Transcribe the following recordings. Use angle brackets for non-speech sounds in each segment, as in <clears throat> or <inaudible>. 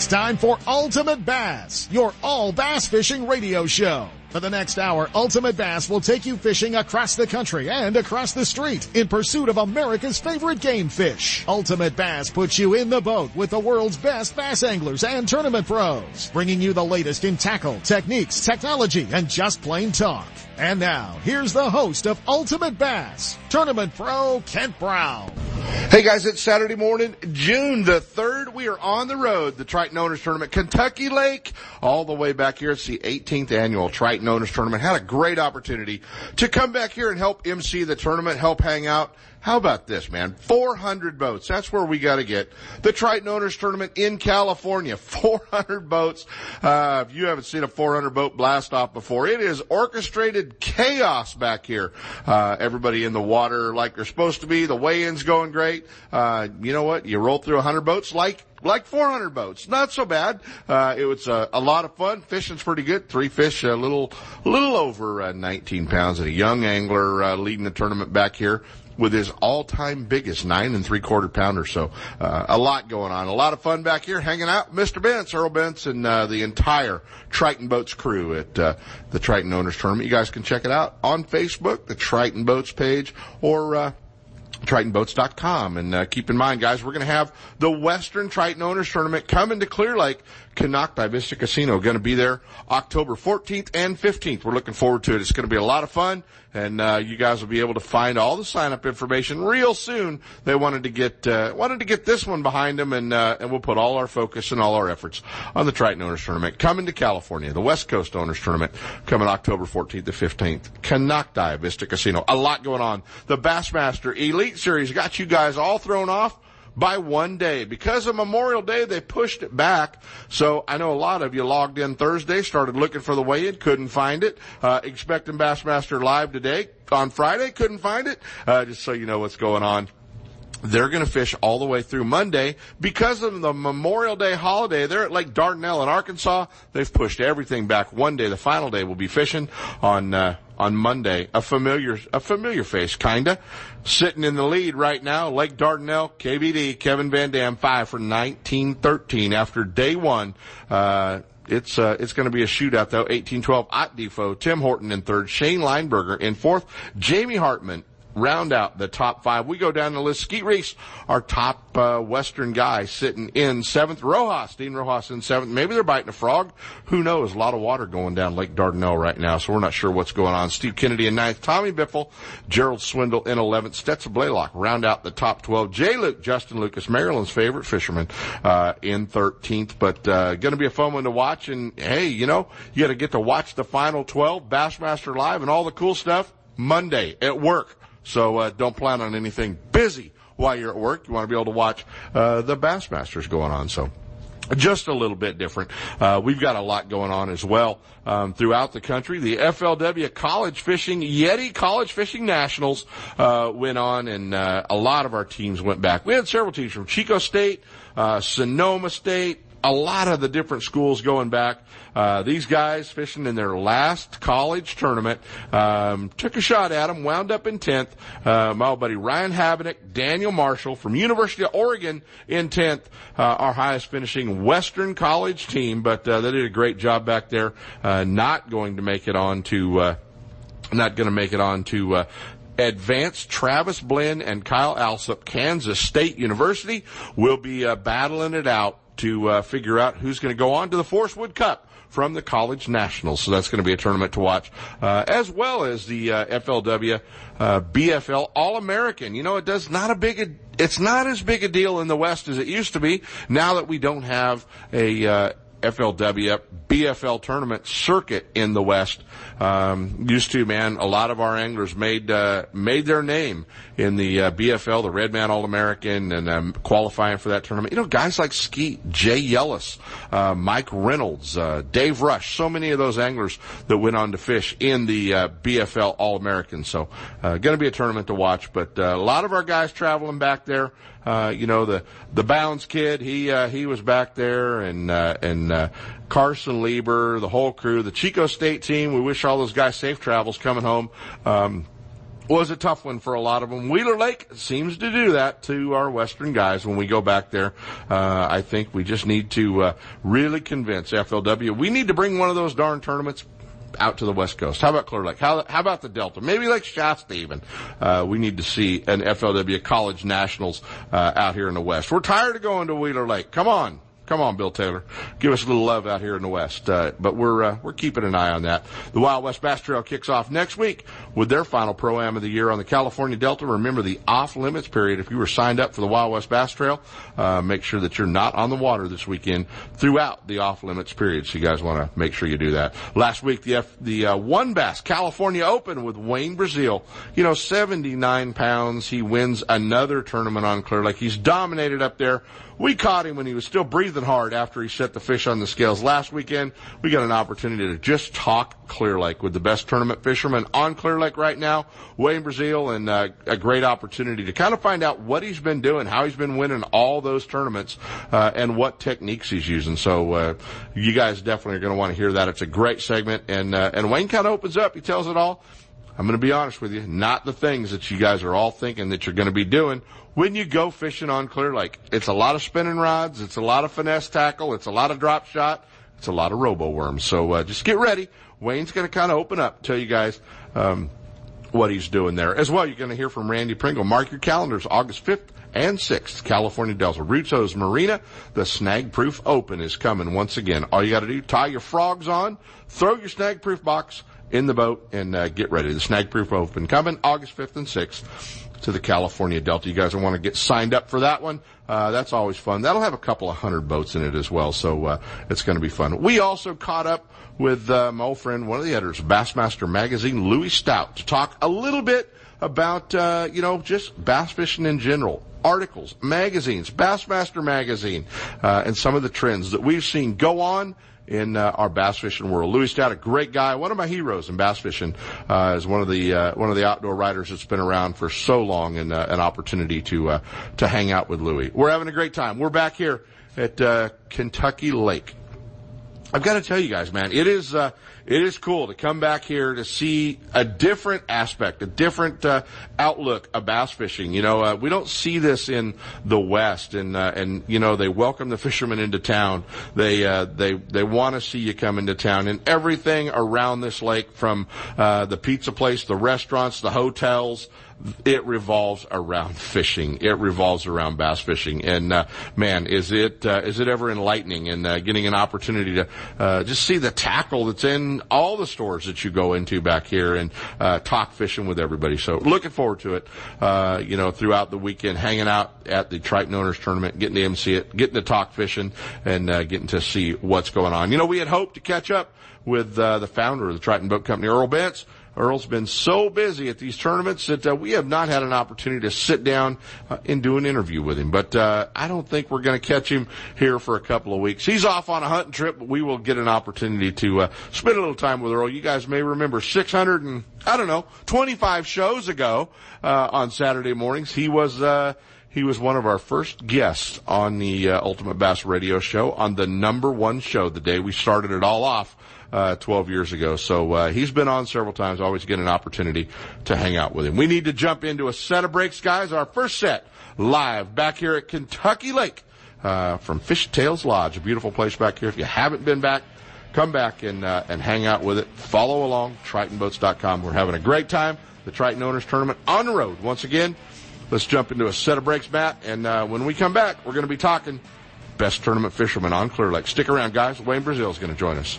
It's time for Ultimate Bass, your all bass fishing radio show. For the next hour, Ultimate Bass will take you fishing across the country and across the street in pursuit of America's favorite game fish. Ultimate Bass puts you in the boat with the world's best bass anglers and tournament pros, bringing you the latest in tackle, techniques, technology, and just plain talk. And now, here's the host of Ultimate Bass, Tournament Pro Kent Brown. Hey guys, it's Saturday morning, June the 3rd. We are on the road, the Triton Owners Tournament, Kentucky Lake, all the way back here. It's the 18th annual Triton Owners Tournament. Had a great opportunity to come back here and help MC the tournament, help hang out. How about this, man? 400 boats. That's where we got to get. The Triton Owners Tournament in California. <laughs> 400 boats. Uh, if you haven't seen a 400 boat blast off before, it is orchestrated chaos back here. Uh, everybody in the water like they're supposed to be. The weigh-in's going great. Uh, you know what? You roll through 100 boats like like 400 boats. Not so bad. Uh, it was a lot of fun. Fishing's pretty good. Three fish, a little, little over uh, 19 pounds. And a young angler uh, leading the tournament back here with his all-time biggest nine and three quarter pounder. So uh, a lot going on, a lot of fun back here, hanging out. Mr. Bentz, Earl Bentz, and uh, the entire Triton Boats crew at uh, the Triton Owners Tournament. You guys can check it out on Facebook, the Triton Boats page, or uh, TritonBoats.com. And uh, keep in mind, guys, we're going to have the Western Triton Owners Tournament coming to Clear Lake Konocti Vista Casino. Going to be there October 14th and 15th. We're looking forward to it. It's going to be a lot of fun, and uh, you guys will be able to find all the sign up information real soon. They wanted to get uh, wanted to get this one behind them, and uh, and we'll put all our focus and all our efforts on the Triton Owners Tournament coming to California, the West Coast Owners Tournament coming October 14th to 15th. Konocti Vista Casino. A lot going on. The Bassmaster Elite Series got you guys all thrown off by one day. Because of Memorial Day, they pushed it back. So I know a lot of you logged in Thursday, started looking for the weigh-in, couldn't find it, uh, expecting Bassmaster Live today. On Friday, couldn't find it. Uh, just so you know what's going on they're going to fish all the way through Monday because of the Memorial Day holiday. They're at Lake Dardanelle in Arkansas. They've pushed everything back one day. The final day will be fishing on uh, on Monday. A familiar, a familiar face, kinda. Sitting in the lead right now, Lake Dardanelle, KVD, Kevin Van Dam, five for 1913 after day one. Uh, it's uh, it's going to be a shootout though. 18-12 Ott DeFoe, Tim Horton in third, Shane Lineberger in fourth, Jamie Hartman round out the top five. We go down the list. Skeet Reese, our top uh, Western guy, sitting in seventh. Rojas, Dean Rojas in seventh. Maybe they're biting a frog. Who knows? A lot of water going down Lake Dardanelle right now, so we're not sure what's going on. Steve Kennedy in ninth. Tommy Biffle, Gerald Swindle in eleventh. Stetson Blaylock round out the top twelve. Jay Luke, Justin Lucas, Maryland's favorite fisherman, uh, in thirteenth. But uh, going to be a fun one to watch. And hey, you know, you got to get to watch the final twelve Bassmaster Live and all the cool stuff Monday at work. So uh, don't plan on anything busy while you're at work. You want to be able to watch uh, the Bassmasters going on. So just a little bit different. Uh, we've got a lot going on as well um, throughout the country. The FLW College Fishing Yeti College Fishing Nationals uh, went on, and uh, a lot of our teams went back. We had several teams from Chico State, uh, Sonoma State, a lot of the different schools going back. Uh, these guys fishing in their last college tournament um, took a shot at them, wound up in tenth. Uh, my old buddy Ryan Habenik, Daniel Marshall from University of Oregon in tenth, uh, our highest finishing Western College team. But uh, they did a great job back there. Uh, not going to make it on to. Uh, not going to make it on to advanced Travis Blinn and Kyle Alsop, Kansas State University, will be uh, battling it out to uh, figure out who's going to go on to the Forrest Wood Cup from the College Nationals. So that's going to be a tournament to watch, uh, as well as the uh, FLW uh, BFL All American. You know, it does not a big. It's not as big a deal in the West as it used to be. Now that we don't have a uh, FLW BFL tournament circuit in the West. Um, used to, man, a lot of our anglers made uh, made their name in the uh, BFL, the Red Man All American, and um, qualifying for that tournament. You know, guys like Skeet, Jay Yelas, uh, Mike Reynolds, uh, Dave Rush, so many of those anglers that went on to fish in the uh, BFL All American. So, uh, going to be a tournament to watch. But a lot of our guys traveling back there. Uh, you know the the Bounds kid. He uh, he was back there, and uh, and uh, Carson Lieber, the whole crew, the Chico State team. We wish all those guys safe travels coming home. Um, was a tough one for a lot of them. Wheeler Lake seems to do that to our Western guys when we go back there. Uh, I think we just need to uh, really convince FLW. We need to bring one of those darn tournaments out to the West Coast. How about Clear Lake? How, how about the Delta? Maybe like Shasta even. Uh, we need to see an FLW College Nationals uh, out here in the West. We're tired of going to Wheeler Lake. Come on. Come on, Bill Taylor. Give us a little love out here in the West. Uh, but we're, uh, we're keeping an eye on that. The Wild West Bass Trail kicks off next week with their final Pro-Am of the year on the California Delta. Remember the off limits period. If you were signed up for the Wild West Bass Trail, uh, make sure that you're not on the water this weekend throughout the off limits period. So you guys want to make sure you do that. Last week, the F, the, uh, one bass California Open with Wayne Breazeale. You know, 79 pounds. He wins another tournament on Clear Lake. He's dominated up there we caught him when he was still breathing hard after he set the fish on the scales. Last weekend, we got an opportunity to just talk Clear Lake with the best tournament fisherman on Clear Lake right now, Wayne Breazeale, and uh, a great opportunity to kind of find out what he's been doing, how he's been winning all those tournaments, uh, and what techniques he's using. So, uh, you guys definitely are going to want to hear that. It's a great segment, and uh, and Wayne kind of opens up. He tells it all. I'm going to be honest with you, not the things that you guys are all thinking that you're going to be doing when you go fishing on Clear Lake. It's a lot of spinning rods. It's a lot of finesse tackle. It's a lot of drop shot. It's a lot of robo worms. So uh, just get ready. Wayne's going to kind of open up, tell you guys um, what he's doing there. As well, you're going to hear from Randy Pringle. Mark your calendars, August 5th and 6th, California Delta. Russo's Marina, the Snag Proof Open is coming once again. All you got to do, tie your frogs on, throw your Snag Proof box in the boat, and uh, get ready. The Snag Proof Open coming August 5th and 6th to the California Delta. You guys want to get signed up for that one? Uh, that's always fun. That'll have a couple of hundred boats in it as well, so uh, it's going to be fun. We also caught up with uh, my old friend, one of the editors of Bassmaster Magazine, Louie Stout, to talk a little bit about uh, you know just bass fishing in general. Articles, magazines, Bassmaster Magazine, uh, and some of the trends that we've seen go on in uh, our bass fishing world. Louie Stout, a great guy, one of my heroes in bass fishing, uh, is one of the uh, one of the outdoor writers that's been around for so long, and uh, an opportunity to uh, to hang out with Louie. We're having a great time. We're back here at uh, Kentucky Lake. I've got to tell you guys, man, it is uh, it is cool to come back here to see a different aspect, a different uh, outlook of bass fishing. You know, uh, we don't see this in the West, and uh, and you know they welcome the fishermen into town. They uh, they they want to see you come into town, and everything around this lake, from uh, the pizza place, the restaurants, the hotels it revolves around fishing. It revolves around bass fishing. And uh, man, is it uh, is it ever enlightening and uh, getting an opportunity to uh, just see the tackle that's in all the stores that you go into back here and uh, talk fishing with everybody. So looking forward to it. Uh, you know, throughout the weekend, hanging out at the Triton Owners Tournament, getting to MC it, getting to talk fishing, and getting to see what's going on. You know, we had hoped to catch up with the founder of the Triton Boat Company, Earl Bentz. Earl's been so busy at these tournaments that uh, we have not had an opportunity to sit down uh, and do an interview with him. But uh, I don't think we're going to catch him here for a couple of weeks. He's off on a hunting trip, but we will get an opportunity to uh, spend a little time with Earl. You guys may remember 600 and I don't know 25 shows ago uh, on Saturday mornings. He was. Uh, he was one of our first guests on the uh, Ultimate Bass Radio Show on the number one show the day we started it all off uh, 12 years ago. So uh, he's been on several times. Always get an opportunity to hang out with him. We need to jump into a set of breaks, guys. Our first set live back here at Kentucky Lake uh, from Fishtails Lodge, a beautiful place back here. If you haven't been back, come back and uh, and hang out with it. Follow along, TritonBoats.com. We're having a great time. The Triton Owners Tournament on the road once again. Let's jump into a set of breaks, Matt. And uh, when we come back, we're going to be talking best tournament fisherman on Clear Lake. Stick around, guys. Wayne Breazeale is going to join us.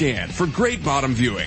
scan for great bottom viewing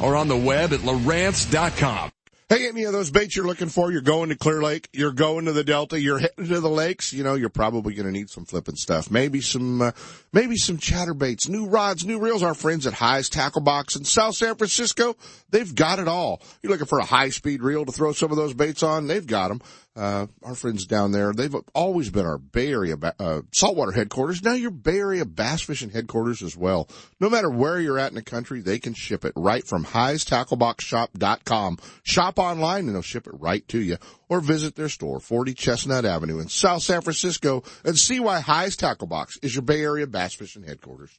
or on the web at Lowrance.com. Hey, any of those baits you're looking for? You're going to Clear Lake. You're going to the Delta. You're heading to the lakes. You know, you're probably going to need some flipping stuff. Maybe some, uh, maybe some chatter baits, new rods, new reels. Our friends at High's Tackle Box in South San Francisco, they've got it all. You're looking for a high speed reel to throw some of those baits on? They've got them uh, our friends down there, they've always been our Bay Area uh, saltwater headquarters. Now your Bay Area bass fishing headquarters as well. No matter where you're at in the country, they can ship it right from HighsTackleBoxShop.com. Shop online and they'll ship it right to you. Or visit their store, 40 Chestnut Avenue in South San Francisco and see why High's Tackle Box is your Bay Area bass fishing headquarters.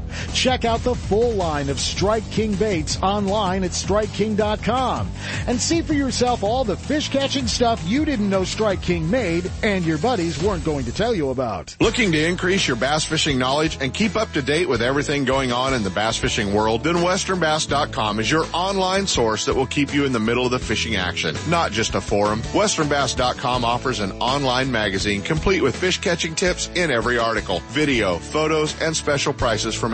Check out the full line of Strike King baits online at StrikeKing.com and see for yourself all the fish catching stuff you didn't know Strike King made and your buddies weren't going to tell you about. Looking to increase your bass fishing knowledge and keep up to date with everything going on in the bass fishing world, then WesternBass.com is your online source that will keep you in the middle of the fishing action, not just a forum. WesternBass.com offers an online magazine complete with fish catching tips in every article, video, photos, and special prices from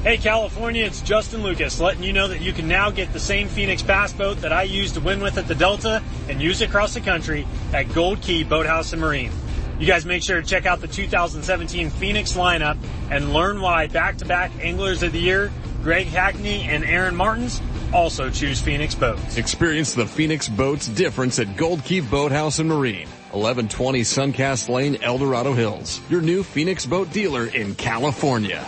Hey California, it's Justin Lucas letting you know that you can now get the same Phoenix bass boat that I used to win with at the Delta and use across the country at Gold Key Boathouse and Marine. You guys make sure to check out the 2017 Phoenix lineup and learn why back-to-back Anglers of the Year, Greg Hackney and Aaron Martens, also choose Phoenix Boats. Experience the Phoenix Boats difference at Gold Key Boathouse and Marine. 1120 Suncast Lane, El Dorado Hills. Your new Phoenix boat dealer in California.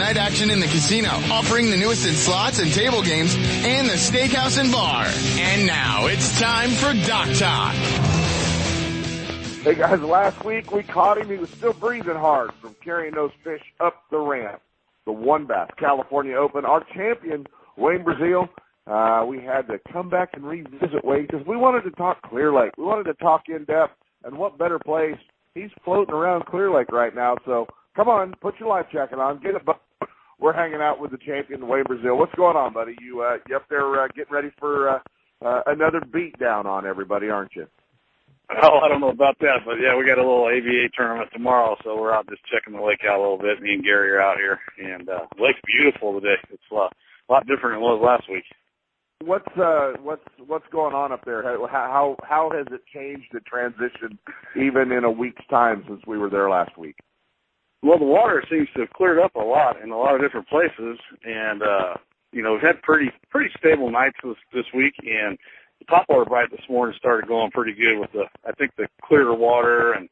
night action in the casino, offering the newest in slots and table games, and the steakhouse and bar. And now it's time for Dock Talk. Hey guys, last week we caught him. He was still breathing hard from carrying those fish up the ramp. The One Bass California Open. Our champion, Wayne Breazeale, uh, we had to come back and revisit Wayne because we wanted to talk Clear Lake. We wanted to talk in depth, and what better place? He's floating around Clear Lake right now, so come on, put your life jacket on, get a boat. <coughs> We're hanging out with the champion, Wayne Breazeale. What's going on, buddy? You uh, you up there uh, getting ready for uh, uh, another beat down on everybody, aren't you? Oh, I don't know about that, but yeah, we got a little ABA tournament tomorrow, so we're out just checking the lake out a little bit. Me and Gary are out here, and uh, the lake's beautiful today. It's a lot, a lot different than it was last week. What's uh what's what's going on up there? How how how has it changed the transition, even in a week's time since we were there last week? Well, the water seems to have cleared up a lot in a lot of different places, and uh, you know we've had pretty pretty stable nights this this week, and the top water bite this morning started going pretty good with the I think the clearer water, and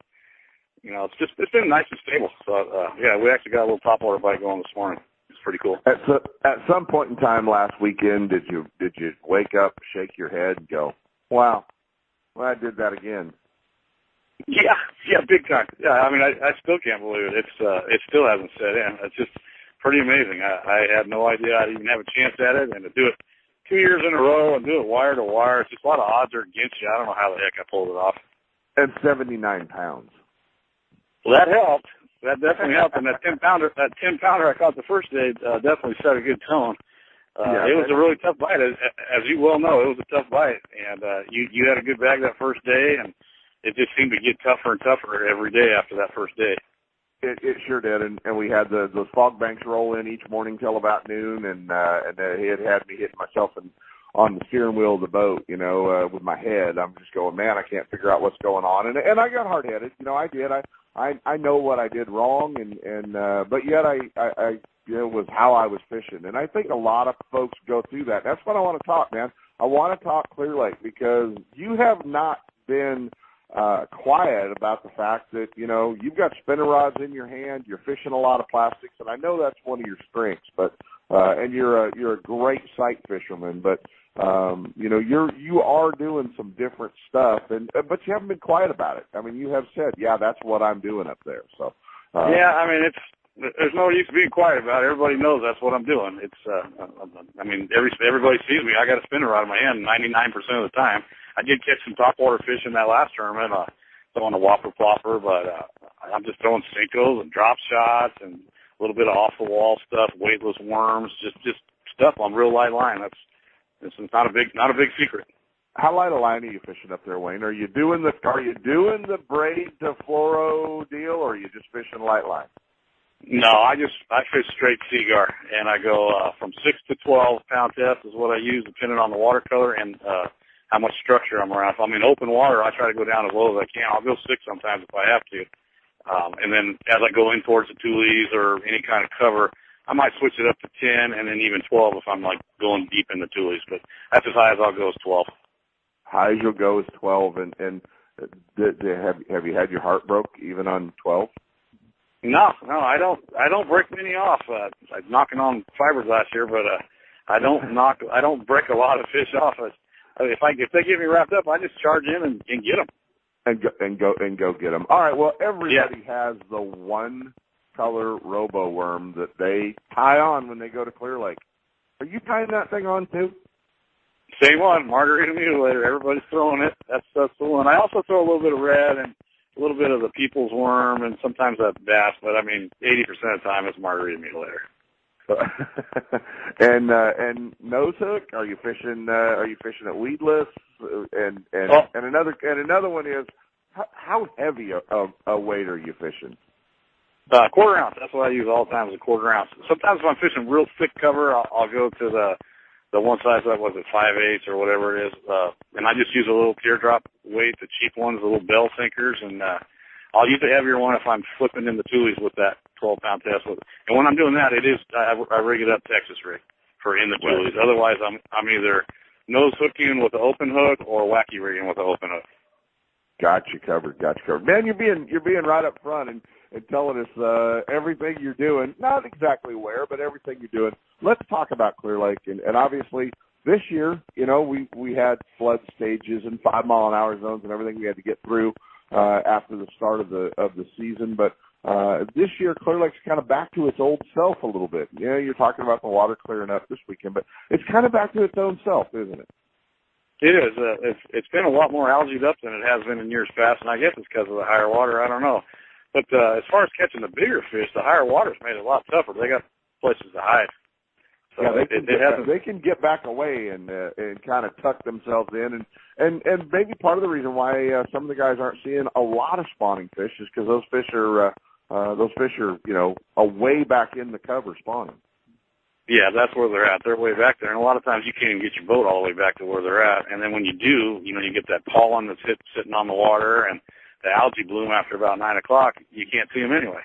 you know it's just it's been nice and stable. So uh, yeah, we actually got a little top water bite going this morning It's pretty cool. At so, at some point in time last weekend, did you did you wake up, shake your head, and go, "Wow, well, I did that again." <laughs> Yeah, yeah, big time. Yeah, I mean, I, I still can't believe it. It's uh, it still hasn't set in. It's just pretty amazing. I, I had no idea I'd even have a chance at it, and to do it two years in a row and do it wire to wire, it's just a lot of odds are against you. I don't know how the heck I pulled it off. And seventy nine pounds. Well, that helped that definitely helped. And that ten pounder, that ten pounder I caught the first day, uh, definitely set a good tone. Uh, yeah, it was a really tough bite, as, as you well know. It was a tough bite, and uh, you you had a good bag that first day, and it just seemed to get tougher and tougher every day after that first day. It, it sure did, and, and we had the those fog banks roll in each morning till about noon, and uh, and it had me hitting myself and on the steering wheel of the boat, you know, uh, with my head. I'm just going, man, I can't figure out what's going on, and and I got hard headed, you know, I did. I I I know what I did wrong, and and uh, but yet I I, I you know was how I was fishing, and I think a lot of folks go through that. That's what I want to talk, man. I want to talk Clear Lake because you have not been uh, quiet about the fact that you know you've got spinner rods in your hand, you're fishing a lot of plastics, and I know that's one of your strengths. But uh, and you're a you're a great sight fisherman, but um, you know, you're you are doing some different stuff, and uh, but you haven't been quiet about it. I mean, you have said, yeah, that's what I'm doing up there. So uh, yeah, I mean, it's there's no use being quiet about it. Everybody knows that's what I'm doing. It's uh, I mean, every everybody sees me. I got a spinner rod in my hand 99% of the time. I did catch some topwater fish in that last tournament. Uh, throwing a whopper plopper, but uh, I'm just throwing Senkos and drop shots and a little bit of off the wall stuff, weightless worms, just just stuff on real light line. That's this is not a big not a big secret. How light a line are you fishing up there, Wayne? Are you doing the are you doing the braid to fluoro deal, or are you just fishing light line? No, I just I fish straight Seaguar, and I go uh, from six to twelve pound test is what I use, depending on the watercolor and uh, how much structure I'm around. If I'm in open water, I try to go down as low as I can. I'll go six sometimes if I have to, um, and then as I go in towards the tules or any kind of cover, I might switch it up to 10 and then even 12 if I'm like going deep in the tules, but that's as high as I'll go is 12. High as you'll go is 12 and, and did, did, have, have you had your heart broke even on 12? No, no, I don't, I don't break many off. Uh, I'm knocking on fiberglass here, but, uh, I don't knock, I don't break a lot of fish off. If I, if they get me wrapped up, I just charge in and, and get them. And go, and go, and go get them. All right. Well, everybody yeah. has the one color robo worm that they tie on when they go to Clear Lake. Are you tying that thing on too? Same one, margarita mutilator. Everybody's throwing it. That's that's the one. I also throw a little bit of red and a little bit of the people's worm and sometimes that bass, but I mean, 80% of the time it's margarita mutilator. <laughs> and uh, and nose hook? Are you fishing? Uh, are you fishing at weedless? And and oh. and another and another one is how, how heavy a, a, a weight are you fishing? Uh, quarter ounce. That's what I use all the time is a quarter ounce. Sometimes if I'm fishing real thick cover, I'll, I'll go to the the one size that was it five eighths or whatever it is, uh, and I just use a little teardrop weight, the cheap ones, the little bell sinkers, and uh, I'll use the heavier one if I'm flipping in the tules with that 12 pound test. With, and when I'm doing that, it is I, I rig it up Texas rig for in the tules. Otherwise, I'm I'm either nose hooking with an open hook or wacky rigging with an open hook. Got you covered. Got you covered. Man, you're being you're being right up front and and telling us uh, everything you're doing. Not exactly where, but everything you're doing. Let's talk about Clear Lake, and, and obviously this year, you know, we we had flood stages and five mile an hour zones and everything we had to get through uh, after the start of the of the season. But uh, this year, Clear Lake's kind of back to its old self a little bit. You know, you're talking about the water clearing up this weekend, but it's kind of back to its own self, isn't it? It is. Uh, it's it's been a lot more algaed up than it has been in years past, and I guess it's because of the higher water. I don't know. But uh, as far as catching the bigger fish, the higher water's made it a lot tougher. They got places to hide. So yeah, they can it, get, hasn't. they can get back away and uh, and kind of tuck themselves in, and and and maybe part of the reason why uh, some of the guys aren't seeing a lot of spawning fish is because those fish are uh, uh, those fish are you know away back in the cover spawning. Yeah, that's where they're at. They're way back there, and a lot of times you can't even get your boat all the way back to where they're at. And then when you do, you know, you get that pollen that's hit, sitting on the water, and the algae bloom after about nine o'clock. You can't see them anyway.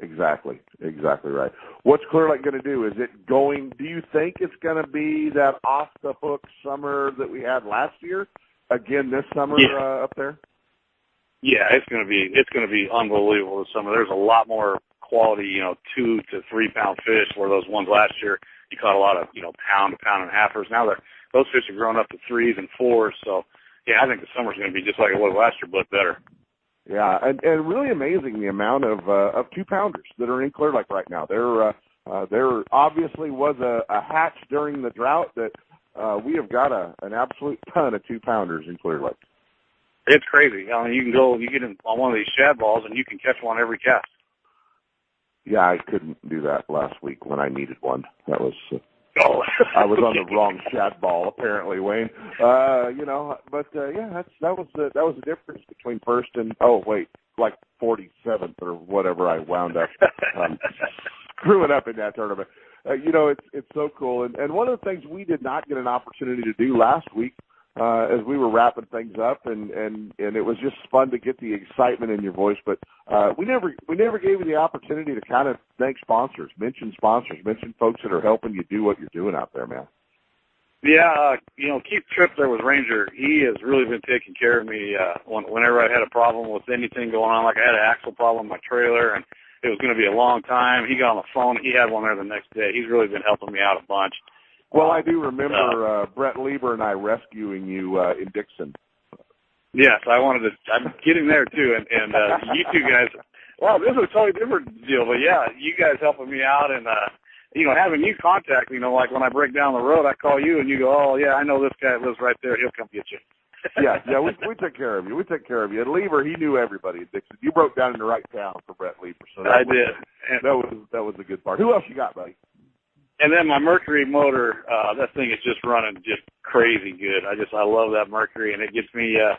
Exactly, exactly right. What's Clear Lake going to do? Is it going? Do you think it's going to be that off the hook summer that we had last year again this summer Yeah. uh, up there? Yeah, it's gonna be it's gonna be unbelievable this summer. There's a lot more quality, you know, two to three pound fish. Where those ones last year you caught a lot of, you know, pound to pound and a halfers. Now they're those fish are growing up to threes and fours. So yeah, I think the summer's gonna be just like it was last year, but better. Yeah, and and really amazing the amount of uh, of two pounders that are in Clear Lake right now. There uh, uh, there obviously was a, a hatch during the drought that uh, we have got a an absolute ton of two pounders in Clear Lake. It's crazy. I mean, you can go, you get in on one of these shad balls, and you can catch one every cast. Yeah, I couldn't do that last week when I needed one. That was uh, Oh, I was on the <laughs> wrong shad ball apparently, Wayne. Uh, you know, but uh, yeah, that's that was the that was the difference between first and oh wait, like forty seventh or whatever I wound up um, <laughs> screwing up in that tournament. Uh, you know, it's it's so cool, and and one of the things we did not get an opportunity to do last week. Uh, as we were wrapping things up, and and and it was just fun to get the excitement in your voice. But uh, we never we never gave you the opportunity to kind of thank sponsors, mention sponsors, mention folks that are helping you do what you're doing out there, man. Yeah, uh, you know, Keith Tripp there with Ranger. He has really been taking care of me uh, when, whenever I had a problem with anything going on. Like I had an axle problem in my trailer, and it was going to be a long time. He got on the phone. He had one there the next day. He's really been helping me out a bunch. Well, I do remember uh, Brett Lieber and I rescuing you uh, in Dixon. Yes, I wanted to. I'm getting there too, and and uh, you two guys. <laughs> Well, this is a totally different deal, but yeah, you guys helping me out, and uh, you know, having you contact. You know, like when I break down the road, I call you, and you go, "Oh yeah, I know this guy lives right there. He'll come get you." <laughs> yeah, yeah, we we took care of you. We took care of you. And Lieber, he knew everybody in Dixon. You broke down in the right town for Brett Lieber, so that I was, did. And, That was that was the good part. Who else you got, buddy? And then my Mercury motor, uh, that thing is just running just crazy good. I just I love that Mercury, and it gets me. uh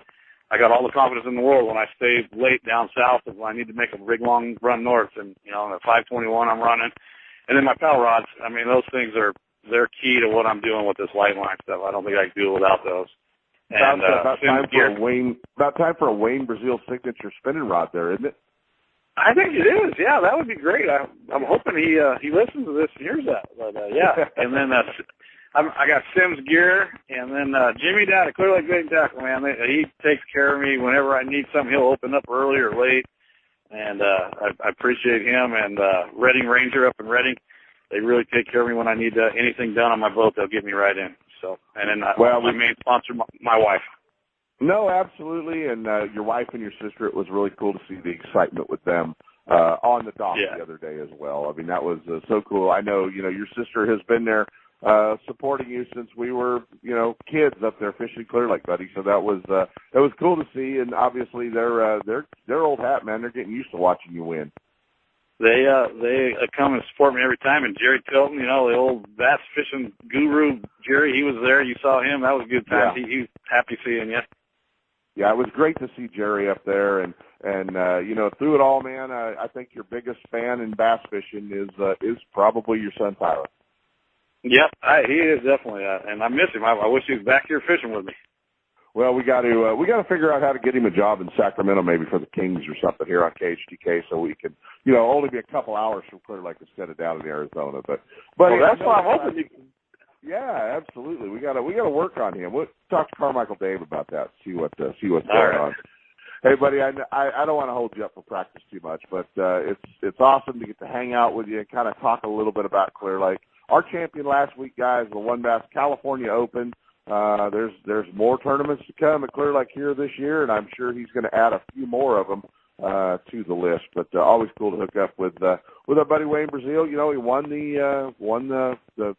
I got all the confidence in the world when I stay late down south and when I need to make a big long run north, and you know, on the 521 I'm running, and then my power rods. I mean, those things are they're key to what I'm doing with this light line stuff. I don't think I can do it without those. And about, uh, about time for a Wayne. About time for a Wayne Breazeale signature spinning rod, there, isn't it? I think it is. Yeah, that would be great. I, I'm hoping he uh, he listens to this and hears that. But uh, yeah, <laughs> and then uh, I'm, I got Simms Gear, and then uh, Jimmy down at Clear Lake and Tackle. Man, he takes care of me whenever I need something. He'll open up early or late, and uh, I, I appreciate him. And uh, Redding Ranger up in Redding, they really take care of me when I need uh, anything done on my boat. They'll get me right in. So, and then uh, Well, my we- main sponsor, my, my wife. No, absolutely. And uh, your wife and your sister, it was really cool to see the excitement with them uh, on the dock Yeah. the other day as well. I mean, that was uh, so cool. I know, you know, your sister has been there uh supporting you since we were, you know, kids up there fishing Clear Lake, buddy. So that was uh that was cool to see and obviously they're uh they're they're old hat, man. They're getting used to watching you win. They uh they uh, come and support me every time. And Jerry Tilton, you know, the old bass fishing guru, Jerry, he was there. You saw him. That was a good time. Yeah. He, he was happy seeing you. Yeah, it was great to see Jerry up there, and and uh, you know through it all, man. I, I think your biggest fan in bass fishing is uh, is probably your son Tyler. Yep, I, he is definitely, uh, and I miss him. I, I wish he was back here fishing with me. Well, we got to uh, we got to figure out how to get him a job in Sacramento, maybe for the Kings or something here on KHTK, so we can you know only be a couple hours from Clear Lake instead of down in Arizona. But but well, that's why I'm hoping you. Yeah, absolutely. We got to we got to work on him. We'll talk to Carmichael Dave about that. See what uh, see what's All going right. on. Hey, buddy, I, I I don't want to hold you up for practice too much, but uh, it's it's awesome to get to hang out with you and kind of talk a little bit about Clear Lake. Our champion last week, guys, the One Bass California Open. Uh, there's there's more tournaments to come at Clear Lake here this year, and I'm sure he's going to add a few more of them uh, to the list. But uh, always cool to hook up with uh, with our buddy Wayne Breazeale. You know, he won the uh, won the the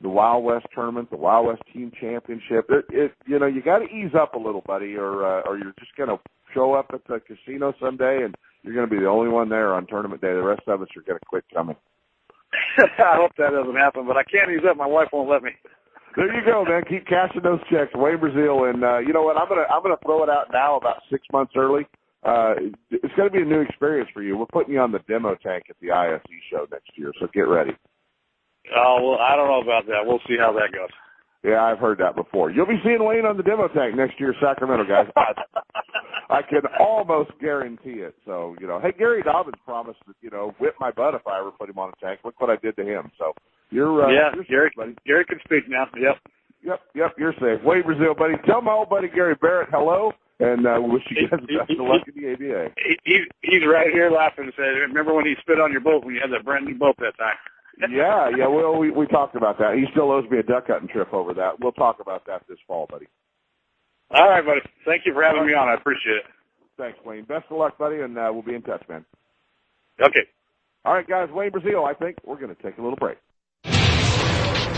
the Wild West tournament, the Wild West Team Championship. It, it you know, you got to ease up a little, buddy, or uh, or you're just going to show up at the casino someday and you're going to be the only one there on tournament day. The rest of us are going to quit coming. <laughs> I hope that doesn't happen, but I can't use that. My wife won't let me. There you go, man. Keep cashing those checks, Wayne Breazeale, and uh, you know what? I'm gonna I'm gonna throw it out now, about six months early. Uh, it's going to be a new experience for you. We're putting you on the demo tank at the ISE show next year, so get ready. Oh well, I don't know about that. We'll see how that goes. Yeah, I've heard that before. You'll be seeing Wayne on the demo tank next year, Sacramento, guys. I, <laughs> I can almost guarantee it. So, you know, hey, Gary Dobbins promised to, you know, whip my butt if I ever put him on a tank. Look what I did to him. So, you're uh, yeah, you're Gary. safe, buddy. Gary can speak now. Yep. Yep, yep, you're safe. Wayne Breazeale, buddy. Tell my old buddy Gary Barrett hello, and uh, wish you guys the best of luck in the ABA. He, he, he's right here laughing and said, "Remember when he spit on your boat when you had that brand new boat that time?" Yeah, yeah. Well, we we talked about that. He still owes me a duck hunting trip over that. We'll talk about that this fall, buddy. All right, buddy. Thank you for having me on. I appreciate it. Thanks, Wayne. Best of luck, buddy, and uh, we'll be in touch, man. Okay. All right, guys. Wayne Breazeale. I think we're going to take a little break.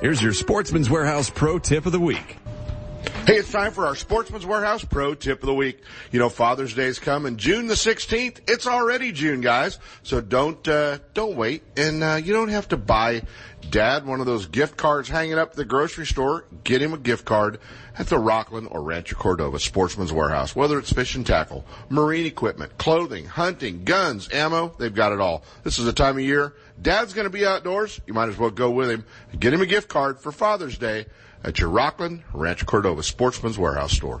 Here's your Sportsman's Warehouse Pro Tip of the Week. Hey, it's time for our Sportsman's Warehouse Pro Tip of the Week. You know, Father's Day's coming June the 16th. It's already June, guys. So don't, uh, don't wait. And, uh, you don't have to buy dad one of those gift cards hanging up at the grocery store. Get him a gift card at the Rocklin or Rancho Cordova Sportsman's Warehouse. Whether it's fish and tackle, marine equipment, clothing, hunting, guns, ammo, they've got it all. This is the time of year. Dad's going to be outdoors. You might as well go with him. Get him a gift card for Father's Day at your Rocklin Rancho Cordova Sportsman's Warehouse store.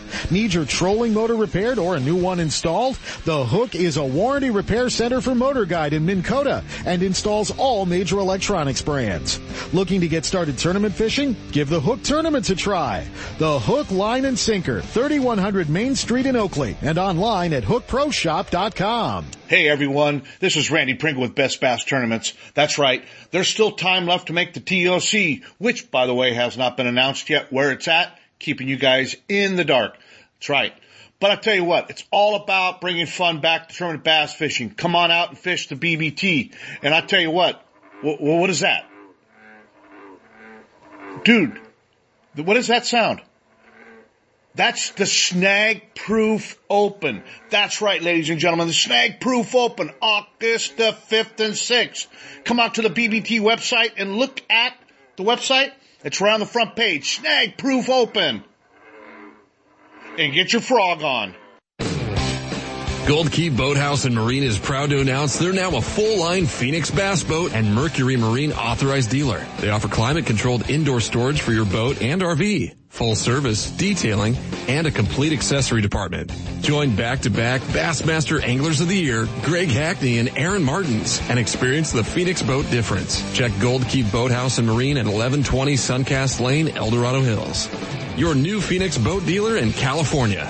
Need your trolling motor repaired or a new one installed? The Hook is a warranty repair center for Motor Guide in Minn Kota and installs all major electronics brands. Looking to get started tournament fishing? Give the Hook tournaments a try. The Hook Line and Sinker, 3100 Main Street in Oakley and online at hookproshop.com. Hey everyone, this is Randy Pringle with Best Bass Tournaments. That's right, there's still time left to make the TOC, which by the way has not been announced yet where it's at, keeping you guys in the dark. That's right. But I tell you what, it's all about bringing fun back to tournament bass fishing. Come on out and fish the BBT. And I tell you what, what, is that? Dude, what does that sound? That's the Snag Proof Open. That's right, ladies and gentlemen, the Snag Proof Open, August the 5th and 6th. Come out to the BBT website and look at the website. It's right on the front page, Snag Proof Open. And get your frog on. Gold Key Boathouse and Marine is proud to announce they're now a full-line Phoenix Bass Boat and Mercury Marine authorized dealer. They offer climate-controlled indoor storage for your boat and RV, full service, detailing, and a complete accessory department. Join back-to-back Bassmaster Anglers of the Year, Greg Hackney and Aaron Martens, and experience the Phoenix boat difference. Check Gold Key Boathouse and Marine at 1120 Suncast Lane, El Dorado Hills. Your new Phoenix boat dealer in California.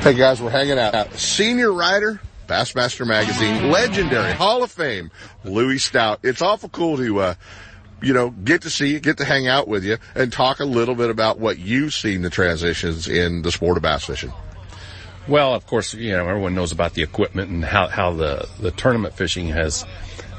Hey guys, we're hanging out. Senior writer, Bassmaster Magazine, legendary Hall of Fame, Louie Stout. It's awful cool to, uh, you know, get to see you, get to hang out with you, and talk a little bit about what you've seen the transitions in the sport of bass fishing. Well, of course, you know everyone knows about the equipment and how how the the tournament fishing has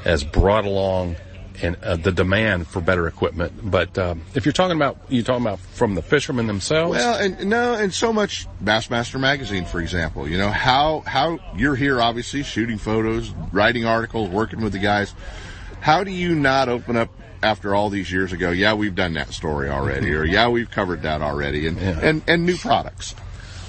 has brought along and uh, the demand for better equipment. But um, if you're talking about you're talking about from the fishermen themselves. Well, and no, and so much Bassmaster Magazine, for example. You know how how you're here, obviously shooting photos, writing articles, working with the guys. How do you not open up after all these years ago? Yeah, we've done that story already, or yeah, we've covered that already, and Yeah. and and new products.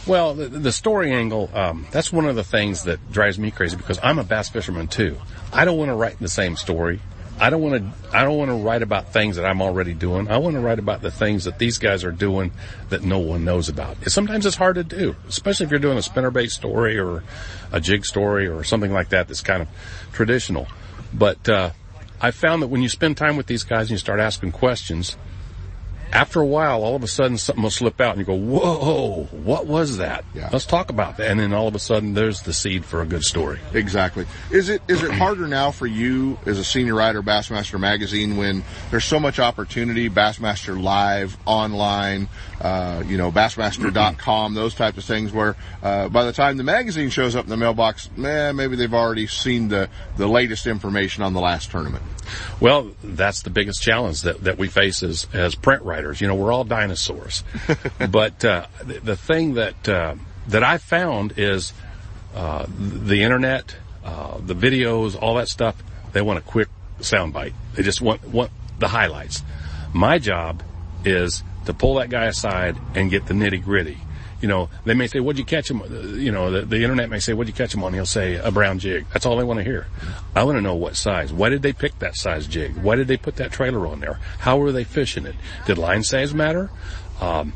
Well, the, the story angle, um, that's one of the things that drives me crazy because I'm a bass fisherman too. I don't want to write the same story. I don't want to, I don't want to write about things that I'm already doing. I want to write about the things that these guys are doing that no one knows about. Sometimes it's hard to do, especially if you're doing a spinnerbait story or a jig story or something like that that's kind of traditional. But, uh, I found that when you spend time with these guys and you start asking questions, after a while, all of a sudden something will slip out and you go, whoa, what was that? Let's talk about that. And then all of a sudden there's the seed for a good story. Exactly. Is it is it harder now for you as a senior writer Bassmaster Magazine when there's so much opportunity, Bassmaster Live, online, uh, you know, Bassmaster.com, <clears throat> those types of things where uh, by the time the magazine shows up in the mailbox, man, maybe they've already seen the, the latest information on the last tournament. Well, that's the biggest challenge that, that we face as, as print writers. You know, we're all dinosaurs. <laughs> but, uh, the, the thing that, uh, that I found is, uh, the internet, uh, the videos, all that stuff, they want a quick soundbite. They just want, want the highlights. My job is to pull that guy aside and get the nitty gritty. You know, they may say, what'd you catch him? on?" You know, the, the internet may say, what'd you catch him on? He'll say, a brown jig. That's all they want to hear. I want to know what size. Why did they pick that size jig? Why did they put that trailer on there? How were they fishing it? Did line size matter? Um,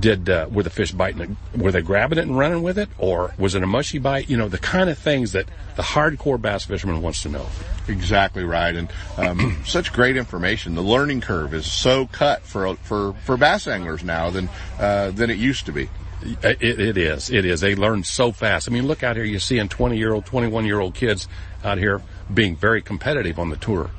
did, uh, were the fish biting it? Were they grabbing it and running with it? Or was it a mushy bite? You know, the kind of things that the hardcore bass fisherman wants to know. Exactly right, and um, <clears throat> such great information. The learning curve is so cut for for for bass anglers now than uh, than it used to be. It, it is. It is. They learn so fast. I mean, look out here. You're seeing 20 year old, 21 year old kids out here being very competitive on the tour.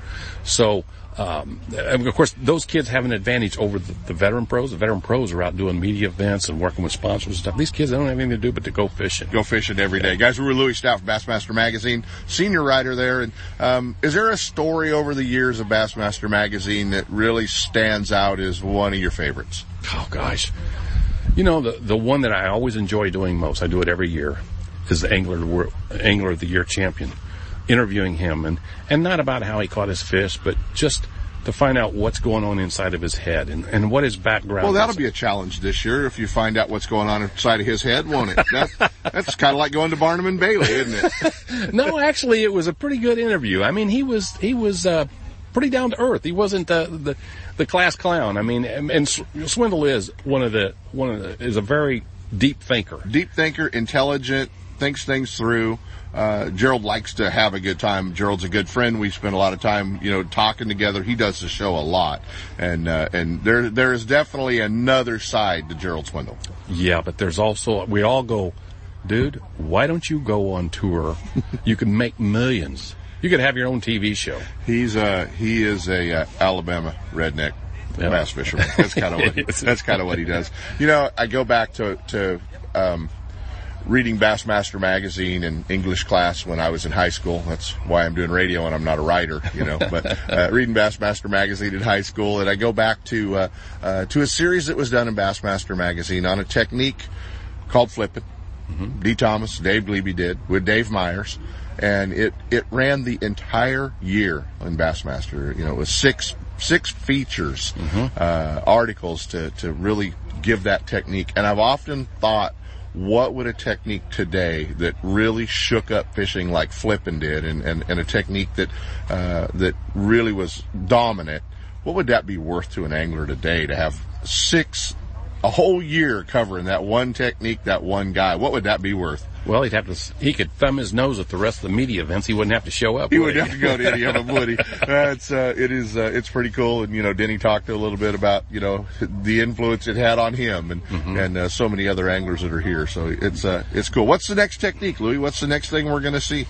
So, um, of course, those kids have an advantage over the, the veteran pros. The veteran pros are out doing media events and working with sponsors and stuff. These kids they don't have anything to do but to go fishing. Go fishing every day, guys. We were Louie Stout from Bassmaster Magazine, senior writer there. And um, is there a story over the years of Bassmaster Magazine that really stands out as one of your favorites? Oh gosh. You know, the, the one that I always enjoy doing most, I do it every year, is the Angler, Angler of the Year champion. Interviewing him and, and not about how he caught his fish, but just to find out what's going on inside of his head and, and what his background Well, that'll is. be a challenge this year if you find out what's going on inside of his head, won't it? That, that's kind of like going to Barnum and Bailey, isn't it? <laughs> no, actually, it was a pretty good interview. I mean, he was he was uh, pretty down to earth. He wasn't uh, the the class clown. I mean, and, and Swindle is one of the one of the, is a very deep thinker. Deep thinker, intelligent, thinks things through. Uh, Gerald likes to have a good time. Gerald's a good friend. We spend a lot of time, you know, talking together. He does the show a lot, and uh, and there there is definitely another side to Gerald Swindle. Yeah, but there's also we all go, dude. Why don't you go on tour? you can make millions. You could have your own TV show. He's uh he is a uh, Alabama redneck Yeah. bass fisherman. That's kind of what <laughs> he, that's kind of what he does. You know, I go back to to um, reading Bassmaster magazine in English class when I was in high school. That's why I'm doing radio and I'm not a writer, you know. But uh, <laughs> reading Bassmaster magazine in high school, and I go back to uh, uh, to a series that was done in Bassmaster magazine on a technique called flipping. Dee Thomas, Dave Glebe did with Dave Myers, and it it ran the entire year in Bassmaster. You know, it was six six features, uh, articles to to really give that technique. And I've often thought, what would a technique today that really shook up fishing like flipping did, and and, and a technique that uh, that really was dominant? What would that be worth to an angler today to have six a whole year covering that one technique, that one guy. What would that be worth? Well, he'd have to. He could thumb his nose at the rest of the media events. He wouldn't have to show up. He would would have to go to any of them, would he? <laughs> That's uh, it is uh, it's pretty cool. And you know, Denny talked a little bit about you know <laughs> the influence it had on him, and and uh, so many other anglers that are here. So it's uh, it's cool. What's the next technique, Louie? What's the next thing we're going to see?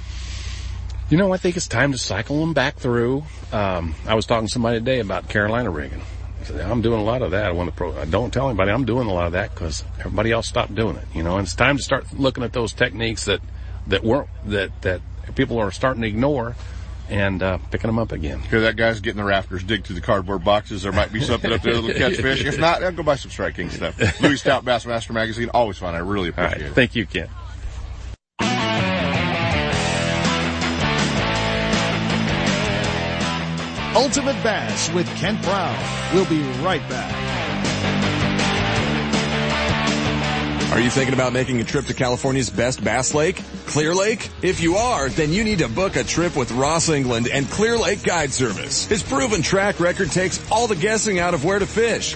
You know, I think it's time to cycle them back through. Um, I was talking to somebody today about Carolina rigging. I'm doing a lot of that. I want to pro, I don't tell anybody I'm doing a lot of that because everybody else stopped doing it, you know, and it's time to start looking at those techniques that, that weren't, that, that people are starting to ignore and, uh, picking them up again. Here, that guy's getting the rafters, dig through the cardboard boxes. There might be something up there that'll catch fish. If not, I'll go buy some Strike King stuff. <laughs> Louie Stout Bassmaster Magazine, always fun. I really appreciate right. it. Thank you, Ken. Ultimate Bass with Kent Brown. We'll be right back. Are you thinking about making a trip to California's best bass lake, Clear Lake? If you are, then you need to book a trip with Ross England and Clear Lake Guide Service. His proven track record takes all the guessing out of where to fish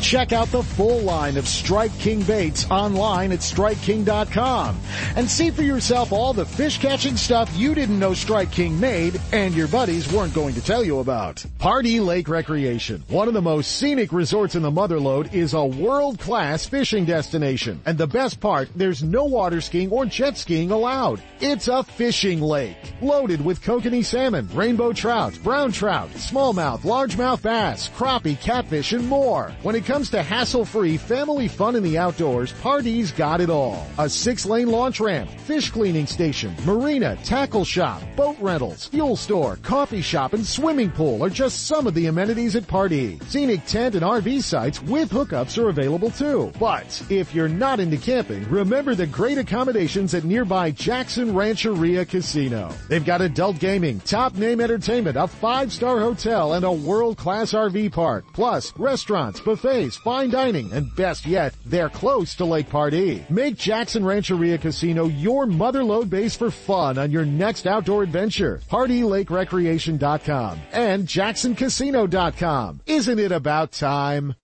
Check out the full line of Strike King baits online at StrikeKing.com and see for yourself all the fish catching stuff you didn't know Strike King made and your buddies weren't going to tell you about. Pardee Lake Recreation, one of the most scenic resorts in the Motherlode, is a world-class fishing destination. And the best part, there's no water skiing or jet skiing allowed. It's a fishing lake, loaded with kokanee salmon, rainbow trout, brown trout, smallmouth, largemouth bass, crappie, catfish, and more. When it comes to hassle-free family fun in the outdoors, Pardee's got it all. A six-lane launch ramp, fish cleaning station, marina, tackle shop, boat rentals, fuel store, coffee shop, and swimming pool are just some of the amenities at Pardee. Scenic tent and RV sites with hookups are available too. But if you're not into camping, remember the great accommodations at nearby Jackson Rancheria Casino. They've got adult gaming, top name entertainment, a five-star hotel, and a world-class RV park. Plus, restaurants, buffets, fine dining, and best yet, they're close to Lake Pardee. Make Jackson Rancheria Casino your motherlode base for fun on your next outdoor adventure. PardeeLakeRecreation.com and JacksonCasino.com. Isn't it about time?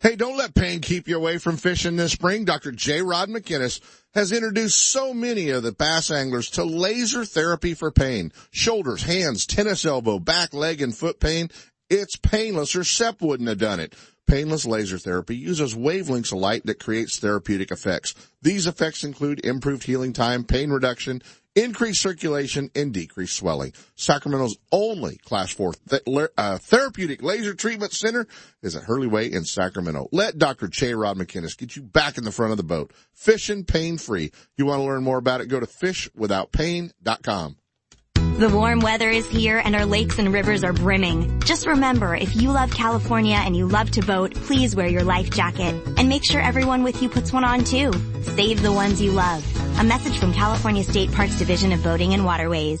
Hey, don't let pain keep you away from fishing this spring. Dr. J. Rod McInnes has introduced so many of the bass anglers to laser therapy for pain. Shoulders, hands, tennis elbow, back, leg, and foot pain. It's painless or SEP wouldn't have done it. Painless laser therapy uses wavelengths of light that creates therapeutic effects. These effects include improved healing time, pain reduction, increased circulation, and decreased swelling. Sacramento's only Class 4 th- uh, therapeutic laser treatment center is at Hurley Way in Sacramento. Let Dr. J. Rod McInnes get you back in the front of the boat. Fishing pain free. You want to learn more about it? Go to fishwithoutpain.com. The warm weather is here and our lakes and rivers are brimming. Just remember, if you love California and you love to boat, please wear your life jacket. And make sure everyone with you puts one on too. Save the ones you love. A message from California State Parks Division of Boating and Waterways.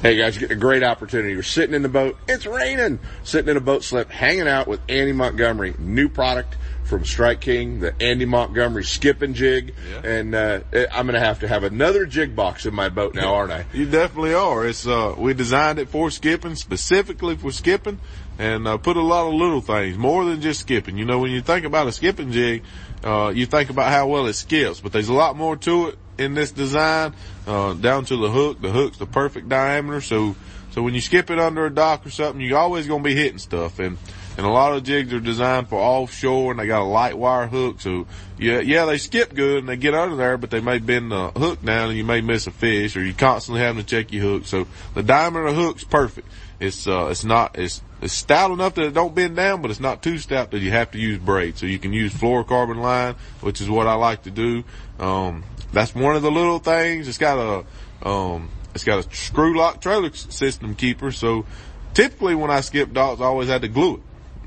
Hey guys, you're getting a great opportunity. You're sitting in the boat. It's raining. Sitting in a boat slip, hanging out with Andy Montgomery. New product from Strike King, the Andy Montgomery skipping jig. Yeah. And, uh, I'm going to have to have another jig box in my boat now, aren't I? You definitely are. It's, uh, we designed it for skipping, specifically for skipping and, uh, put a lot of little things, more than just skipping. You know, when you think about a skipping jig, uh, you think about how well it skips, but there's a lot more to it in this design, uh, down to the hook. The hook's the perfect diameter. So, so when you skip it under a dock or something, you're always going to be hitting stuff. And, and a lot of jigs are designed for offshore and they got a light wire hook. So yeah, yeah, they skip good and they get under there, but they may bend the hook down and you may miss a fish or you're constantly having to check your hook. So the diameter of the hook's perfect. It's, uh, it's not, it's, it's stout enough that it don't bend down, but it's not too stout that you have to use braid. So you can use fluorocarbon line, which is what I like to do. Um, that's one of the little things. It's got a, um, it's got a screw lock trailer system keeper. So typically when I skip docks, I always had to glue it.